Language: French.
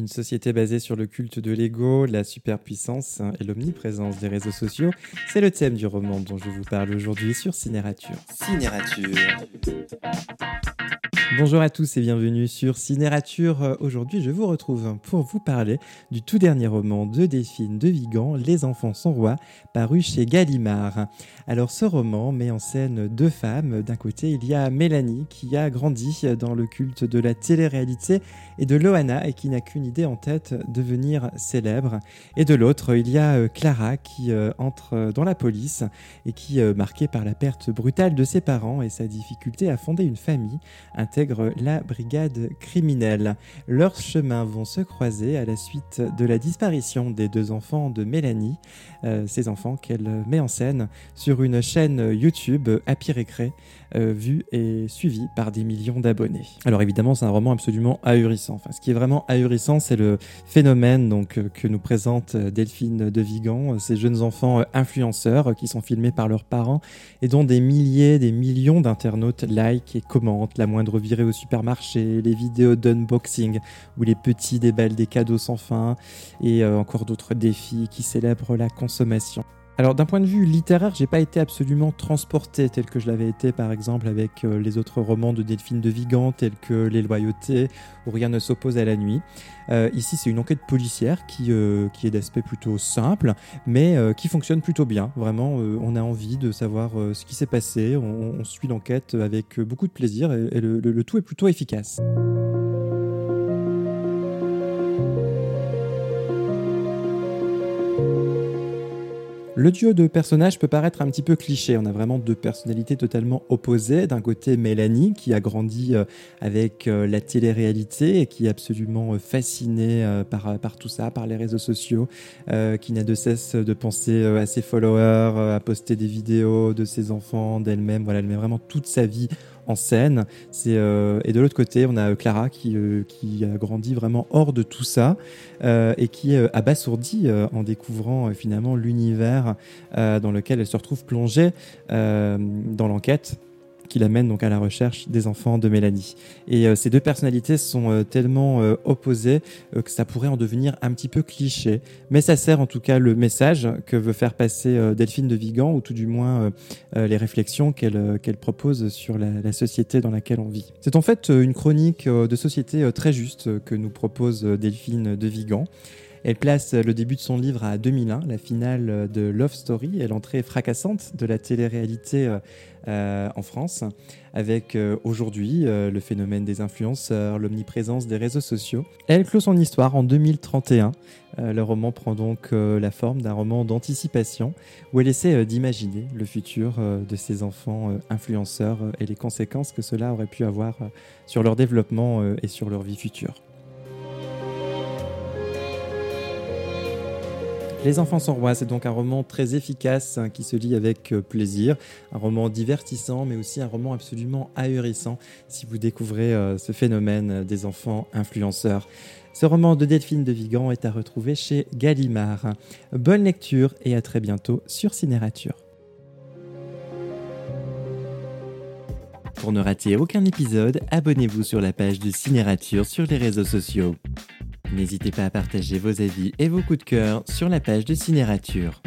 Une société basée sur le culte de l'ego, la superpuissance et l'omniprésence des réseaux sociaux, c'est le thème du roman dont je vous parle aujourd'hui sur Cinérature. Cinérature. Bonjour à tous et bienvenue sur Cinérature. Aujourd'hui, je vous retrouve pour vous parler du tout dernier roman de Delphine de Vigan, Les enfants sont rois, paru chez Gallimard. Alors, ce roman met en scène deux femmes. D'un côté, il y a Mélanie qui a grandi dans le culte de la télé-réalité et de Loana et qui n'a qu'une idée en tête, devenir célèbre. Et de l'autre, il y a euh, Clara qui euh, entre dans la police et qui, euh, marquée par la perte brutale de ses parents et sa difficulté à fonder une famille, intègre la brigade criminelle. Leurs chemins vont se croiser à la suite de la disparition des deux enfants de Mélanie, ces enfants qu'elle met en scène sur une chaîne YouTube Happy Récré, vue et suivie par des millions d'abonnés. Alors évidemment, c'est un roman absolument ahurissant. Enfin, ce qui est vraiment ahurissant, c'est le phénomène donc, euh, que nous présente euh, Delphine de Vigan, euh, ces jeunes enfants influenceurs qui sont filmés par leurs parents et dont des milliers, des millions d'internautes like et commentent la moindre au supermarché, les vidéos d'unboxing où les petits déballent des cadeaux sans fin et encore d'autres défis qui célèbrent la consommation. Alors d'un point de vue littéraire, j'ai pas été absolument transporté tel que je l'avais été par exemple avec euh, les autres romans de Delphine de Vigan tels que Les Loyautés ou Rien ne s'oppose à la nuit. Euh, ici c'est une enquête policière qui, euh, qui est d'aspect plutôt simple mais qui fonctionne plutôt bien. Vraiment on a envie de savoir ce qui s'est passé, on, suit l'enquête avec beaucoup de plaisir et, le tout est plutôt efficace. Le duo de personnages peut paraître un petit peu cliché. On a vraiment deux personnalités totalement opposées. D'un côté, Mélanie, qui a grandi euh, avec euh, la télé-réalité et qui est absolument euh, fascinée par, tout ça, par les réseaux sociaux, qui n'a de cesse de penser à ses followers, à poster des vidéos de ses enfants, d'elle-même. Voilà, elle met vraiment toute sa vie en scène. Euh, et de l'autre côté, on a Clara qui, euh, qui a grandi vraiment hors de tout ça euh, et qui est abasourdie en découvrant finalement l'univers dans lequel elle se retrouve plongée dans l'enquête qui l'amène donc à la recherche des enfants de Mélanie. Et euh, ces deux personnalités sont euh, tellement euh, opposées que ça pourrait en devenir un petit peu cliché. Mais ça sert en tout cas le message que veut faire passer Delphine de Vigan, ou tout du moins les réflexions qu'elle propose sur la, la, société dans laquelle on vit. C'est en fait une chronique de société très juste que nous propose Delphine de Vigan. Elle place le début de son livre à 2001, la finale de Love Story et l'entrée fracassante de la télé-réalité euh, en France, avec euh, aujourd'hui euh, le phénomène des influenceurs, l'omniprésence des réseaux sociaux. Elle clôt son histoire en 2031. le roman prend donc la forme d'un roman d'anticipation où elle essaie d'imaginer le futur de ses enfants influenceurs et les conséquences que cela aurait pu avoir sur leur développement et sur leur vie future. Les enfants sont rois, c'est donc un roman très efficace hein, qui se lit avec euh, plaisir, un roman divertissant mais aussi un roman absolument ahurissant si vous découvrez euh, ce phénomène euh, des enfants influenceurs. Ce roman de Delphine de Vigan est à retrouver chez Gallimard. Bonne lecture et à très bientôt sur Cinérature. Pour ne rater aucun épisode, abonnez-vous sur la page de Cinérature sur les réseaux sociaux. N'hésitez pas à partager vos avis et vos coups de cœur sur la page de Cinérature.